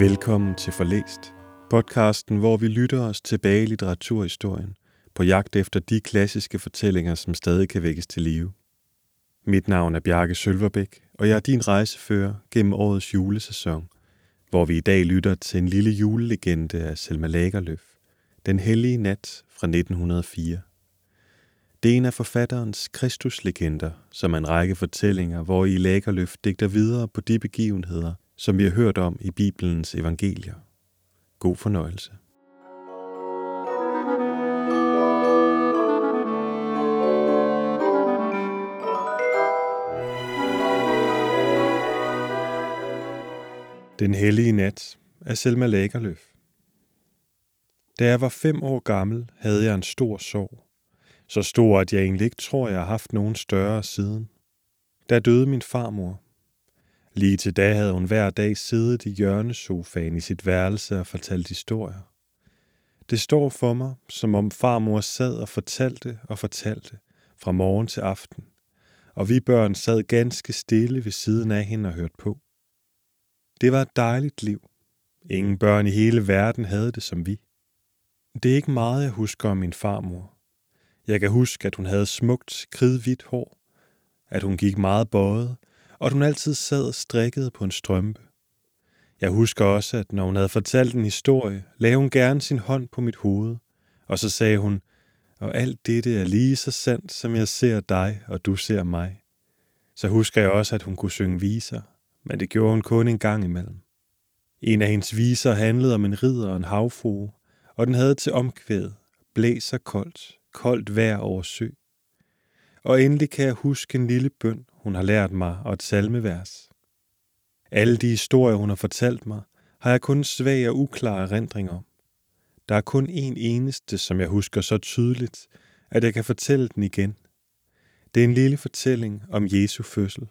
Velkommen til Forlæst, podcasten, hvor vi lytter os tilbage i litteraturhistorien på jagt efter de klassiske fortællinger, som stadig kan vækkes til live. Mit navn er Bjarke Sølverbæk, og jeg er din rejsefører gennem årets julesæson, hvor vi i dag lytter til en lille julelegende af Selma Lagerlöf, Den hellige nat fra 1904. Det er en af forfatterens Kristuslegender, som er en række fortællinger, hvor i Lagerlöf digter videre på de begivenheder, som vi har hørt om i Bibelens evangelier. God fornøjelse. Den hellige nat af Selma Lagerløf. Da jeg var fem år gammel, havde jeg en stor sorg. Så stor, at jeg egentlig ikke tror, jeg har haft nogen større siden. Da døde min farmor. Lige til da havde hun hver dag siddet i hjørnesofaen i sit værelse og fortalt historier. Det står for mig, som om farmor sad og fortalte og fortalte fra morgen til aften, og vi børn sad ganske stille ved siden af hende og hørte på. Det var et dejligt liv. Ingen børn i hele verden havde det som vi. Det er ikke meget, jeg husker om min farmor. Jeg kan huske, at hun havde smukt, kridhvidt hår, at hun gik meget bøjet, og at hun altid sad og strikkede på en strømpe. Jeg husker også, at når hun havde fortalt en historie, lagde hun gerne sin hånd på mit hoved, og så sagde hun, og alt dette er lige så sandt, som jeg ser dig, og du ser mig. Så husker jeg også, at hun kunne synge viser, men det gjorde hun kun en gang imellem. En af hendes viser handlede om en ridder og en havfrue, og den havde til omkvæd, blæser koldt, koldt vejr over sø. Og endelig kan jeg huske en lille bøn, hun har lært mig, og et salmevers. Alle de historier, hun har fortalt mig, har jeg kun svag og uklar erindring om. Der er kun en eneste, som jeg husker så tydeligt, at jeg kan fortælle den igen. Det er en lille fortælling om Jesu fødsel.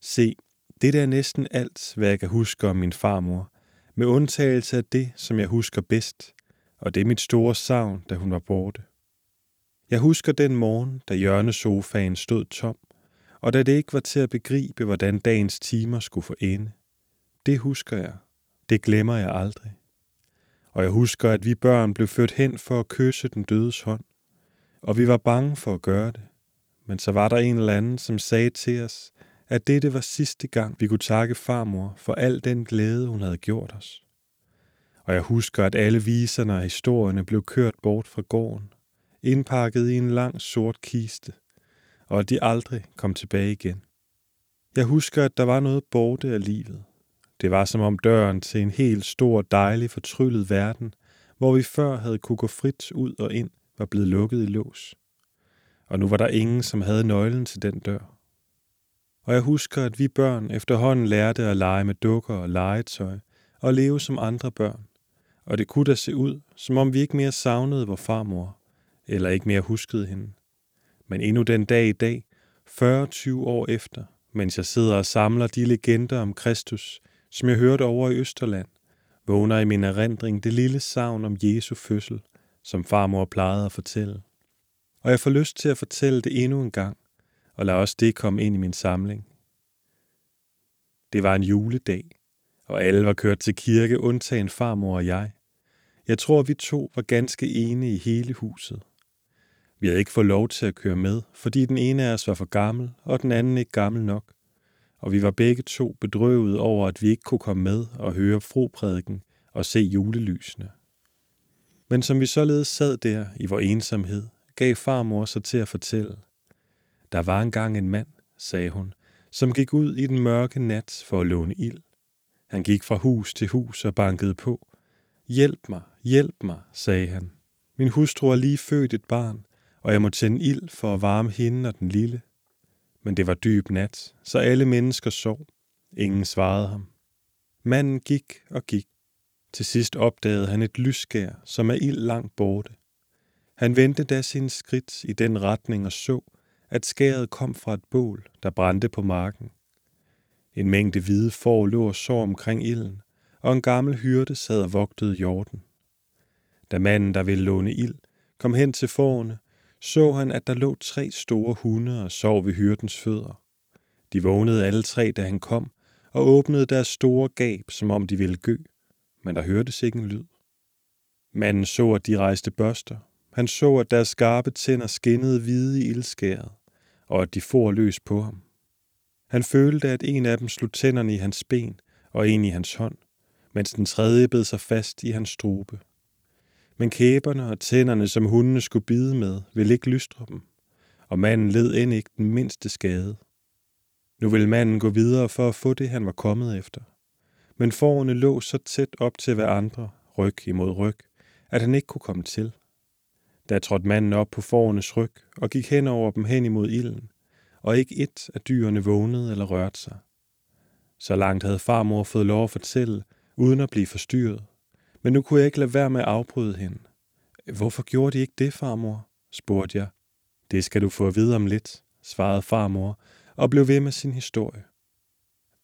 Se, det er næsten alt, hvad jeg kan huske om min farmor, med undtagelse af det, som jeg husker bedst, og det er mit store savn, da hun var borte. Jeg husker den morgen, da hjørnesofaen stod tom, og da det ikke var til at begribe, hvordan dagens timer skulle få ende. Det husker jeg. Det glemmer jeg aldrig. Og jeg husker, at vi børn blev ført hen for at kysse den dødes hånd. Og vi var bange for at gøre det. Men så var der en eller anden, som sagde til os, at dette var sidste gang, vi kunne takke farmor for al den glæde, hun havde gjort os. Og jeg husker, at alle viserne og historierne blev kørt bort fra gården, indpakket i en lang sort kiste, og at de aldrig kom tilbage igen. Jeg husker, at der var noget borte af livet. Det var som om døren til en helt stor, dejlig, fortryllet verden, hvor vi før havde kunne gå frit ud og ind, var blevet lukket i lås. Og nu var der ingen, som havde nøglen til den dør. Og jeg husker, at vi børn efterhånden lærte at lege med dukker og legetøj og leve som andre børn. Og det kunne da se ud, som om vi ikke mere savnede vor farmor, eller ikke mere huskede hende. Men endnu den dag i dag, 40-20 år efter, mens jeg sidder og samler de legender om Kristus, som jeg hørte over i Østerland, vågner i min erindring det lille savn om Jesu fødsel, som farmor plejede at fortælle. Og jeg får lyst til at fortælle det endnu en gang, og lad også det komme ind i min samling. Det var en juledag, og alle var kørt til kirke, undtagen farmor og jeg. Jeg tror, vi to var ganske enige i hele huset. Vi havde ikke fået lov til at køre med, fordi den ene af os var for gammel, og den anden ikke gammel nok. Og vi var begge to bedrøvet over, at vi ikke kunne komme med og høre froprædiken og se julelysene. Men som vi således sad der i vores ensomhed, gav farmor sig til at fortælle. Der var engang en mand, sagde hun, som gik ud i den mørke nat for at låne ild. Han gik fra hus til hus og bankede på. Hjælp mig, hjælp mig, sagde han. Min hustru har lige født et barn, og jeg måtte tænde ild for at varme hende og den lille. Men det var dyb nat, så alle mennesker sov. Ingen svarede ham. Manden gik og gik. Til sidst opdagede han et lysskær, som er ild langt borte. Han vendte da sin skridt i den retning og så, at skæret kom fra et bål, der brændte på marken. En mængde hvide får lå og så omkring ilden, og en gammel hyrde sad og vogtede jorden. Da manden, der ville låne ild, kom hen til fårene, så han, at der lå tre store hunde og sov ved hyrdens fødder. De vågnede alle tre, da han kom, og åbnede deres store gab, som om de ville gø, men der hørtes ikke en lyd. Manden så, at de rejste børster. Han så, at deres skarpe tænder skinnede hvide i ildskæret, og at de for løs på ham. Han følte, at en af dem slog tænderne i hans ben og en i hans hånd, mens den tredje bed sig fast i hans strube. Men kæberne og tænderne, som hundene skulle bide med, ville ikke lystre dem, og manden led end ikke den mindste skade. Nu ville manden gå videre for at få det, han var kommet efter. Men forerne lå så tæt op til hverandre, ryg imod ryg, at han ikke kunne komme til. Da trådte manden op på forenes ryg og gik hen over dem hen imod ilden, og ikke et af dyrene vågnede eller rørte sig. Så langt havde farmor fået lov at fortælle, uden at blive forstyrret. Men nu kunne jeg ikke lade være med at afbryde hende. Hvorfor gjorde de ikke det, farmor? spurgte jeg. Det skal du få at vide om lidt, svarede farmor, og blev ved med sin historie.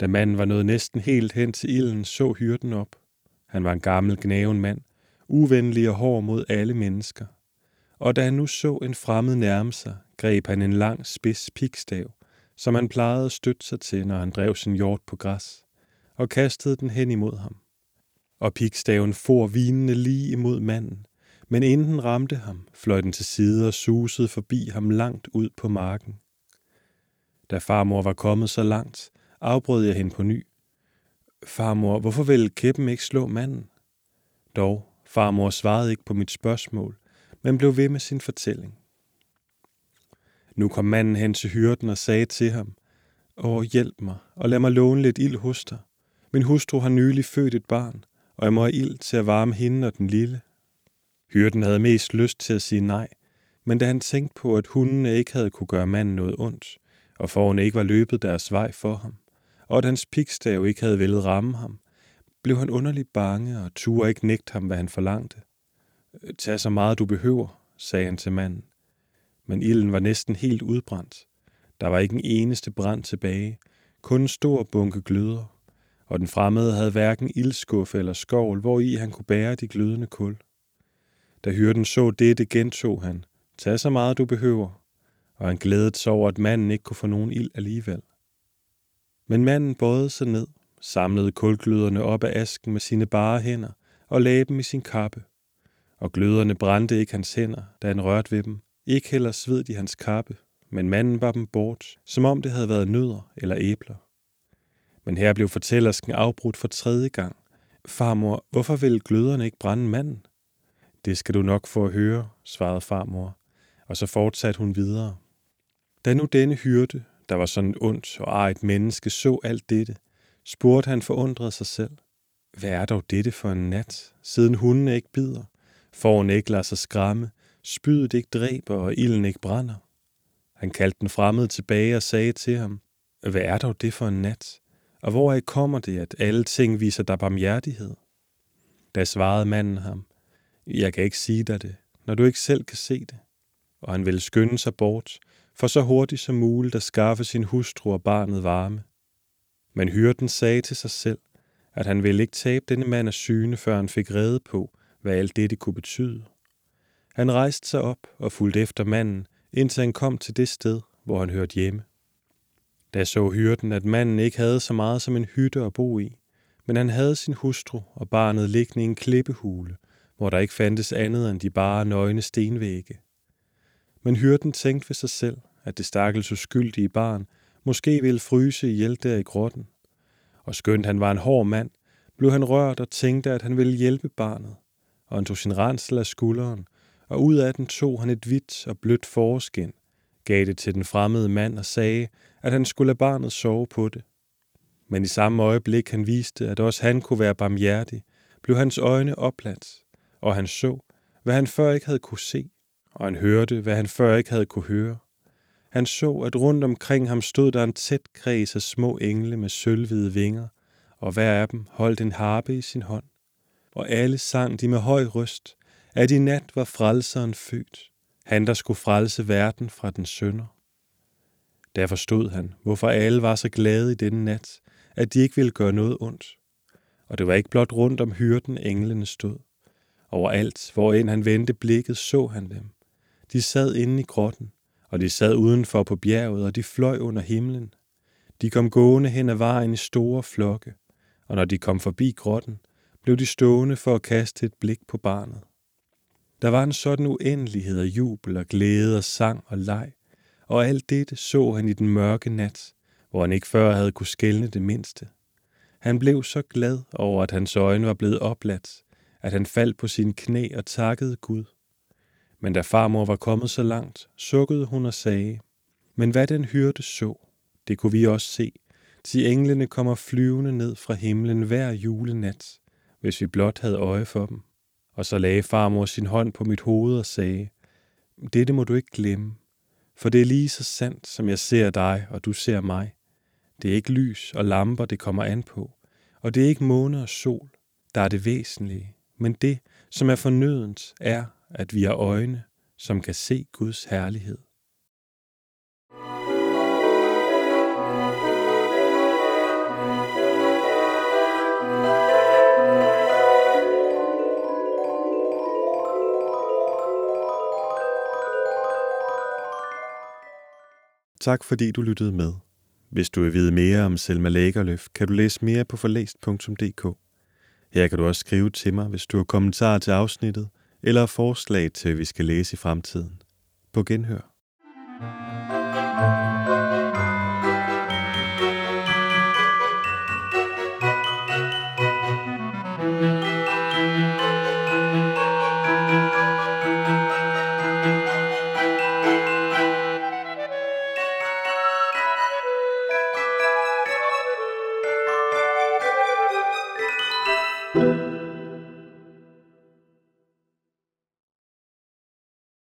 Da manden var nået næsten helt hen til ilden, så hyrden op. Han var en gammel gnaven mand, uvenlig og hård mod alle mennesker. Og da han nu så en fremmed nærme sig, greb han en lang spids pikstav, som han plejede at støtte sig til, når han drev sin hjort på græs, og kastede den hen imod ham. Og pikstaven for vinende lige imod manden, men inden den ramte ham, fløj den til side og susede forbi ham langt ud på marken. Da farmor var kommet så langt, afbrød jeg hende på ny. Farmor, hvorfor vil kæppen ikke slå manden? Dog, farmor svarede ikke på mit spørgsmål, men blev ved med sin fortælling. Nu kom manden hen til hyrden og sagde til ham, Åh, hjælp mig, og lad mig låne lidt ild hos dig. Min hustru har nylig født et barn, og jeg må have ild til at varme hende og den lille. Hyrden havde mest lyst til at sige nej, men da han tænkte på, at hundene ikke havde kunne gøre manden noget ondt, og forne ikke var løbet deres vej for ham, og at hans pikstav ikke havde villet ramme ham, blev han underligt bange og turde ikke nægte ham, hvad han forlangte. Tag så meget du behøver, sagde han til manden. Men ilden var næsten helt udbrændt. Der var ikke en eneste brand tilbage, kun en stor bunke gløder, og den fremmede havde hverken ildskuffe eller skovl, hvor i han kunne bære de glødende kul. Da hyrden så det, gentog han, tag så meget du behøver, og han glædede sig over, at manden ikke kunne få nogen ild alligevel. Men manden bøjede sig ned, samlede kulgløderne op af asken med sine bare hænder og lagde dem i sin kappe. Og gløderne brændte ikke hans hænder, da han rørte ved dem. Ikke heller sved de hans kappe, men manden var dem bort, som om det havde været nødder eller æbler. Men her blev fortællersken afbrudt for tredje gang. Farmor, hvorfor vil gløderne ikke brænde manden? Det skal du nok få at høre, svarede farmor, og så fortsatte hun videre. Da nu denne hyrde, der var sådan ondt og ejet menneske, så alt dette, spurgte han forundret sig selv. Hvad er dog dette for en nat, siden hundene ikke bider, foran ikke lader sig skræmme, spydet ikke dræber og ilden ikke brænder? Han kaldte den fremmede tilbage og sagde til ham, Hvad er dog det for en nat? Og hvoraf kommer det, at alle ting viser dig barmhjertighed? Da svarede manden ham, Jeg kan ikke sige dig det, når du ikke selv kan se det. Og han ville skynde sig bort, for så hurtigt som muligt at skaffe sin hustru og barnet varme. Men hyrden sagde til sig selv, at han ville ikke tabe denne mand af syne, før han fik rede på, hvad alt dette kunne betyde. Han rejste sig op og fulgte efter manden, indtil han kom til det sted, hvor han hørte hjemme. Da så hyrden, at manden ikke havde så meget som en hytte at bo i, men han havde sin hustru og barnet liggende i en klippehule, hvor der ikke fandtes andet end de bare nøgne stenvægge. Men hyrden tænkte ved sig selv, at det stakkels uskyldige barn måske ville fryse ihjel der i grotten. Og skønt han var en hård mand, blev han rørt og tænkte, at han ville hjælpe barnet. Og han tog sin rensel af skulderen, og ud af den tog han et hvidt og blødt forskin, gav det til den fremmede mand og sagde, at han skulle lade barnet sove på det. Men i samme øjeblik han viste, at også han kunne være barmhjertig, blev hans øjne opladt, og han så, hvad han før ikke havde kunne se, og han hørte, hvad han før ikke havde kunne høre. Han så, at rundt omkring ham stod der en tæt kreds af små engle med sølvhvide vinger, og hver af dem holdt en harpe i sin hånd. Og alle sang de med høj røst, at i nat var frelseren født, han der skulle frelse verden fra den sønder. Der forstod han, hvorfor alle var så glade i denne nat, at de ikke ville gøre noget ondt. Og det var ikke blot rundt om hyrden englene stod. Overalt, hvor end han vendte blikket, så han dem. De sad inde i grotten, og de sad udenfor på bjerget, og de fløj under himlen. De kom gående hen ad vejen i store flokke, og når de kom forbi grotten, blev de stående for at kaste et blik på barnet. Der var en sådan uendelighed af jubel og glæde og sang og leg, og alt dette så han i den mørke nat, hvor han ikke før havde kunne skælne det mindste. Han blev så glad over, at hans øjne var blevet opladt, at han faldt på sine knæ og takkede Gud. Men da farmor var kommet så langt, sukkede hun og sagde, men hvad den hyrde så, det kunne vi også se, til englene kommer flyvende ned fra himlen hver julenat, hvis vi blot havde øje for dem. Og så lagde farmor sin hånd på mit hoved og sagde, dette må du ikke glemme, for det er lige så sandt, som jeg ser dig, og du ser mig. Det er ikke lys og lamper, det kommer an på, og det er ikke måne og sol, der er det væsentlige, men det, som er fornødent, er, at vi har øjne, som kan se Guds herlighed. Tak fordi du lyttede med. Hvis du vil vide mere om Selma Lagerlöf, kan du læse mere på forlæst.dk. Her kan du også skrive til mig, hvis du har kommentarer til afsnittet, eller forslag til, at vi skal læse i fremtiden. På genhør.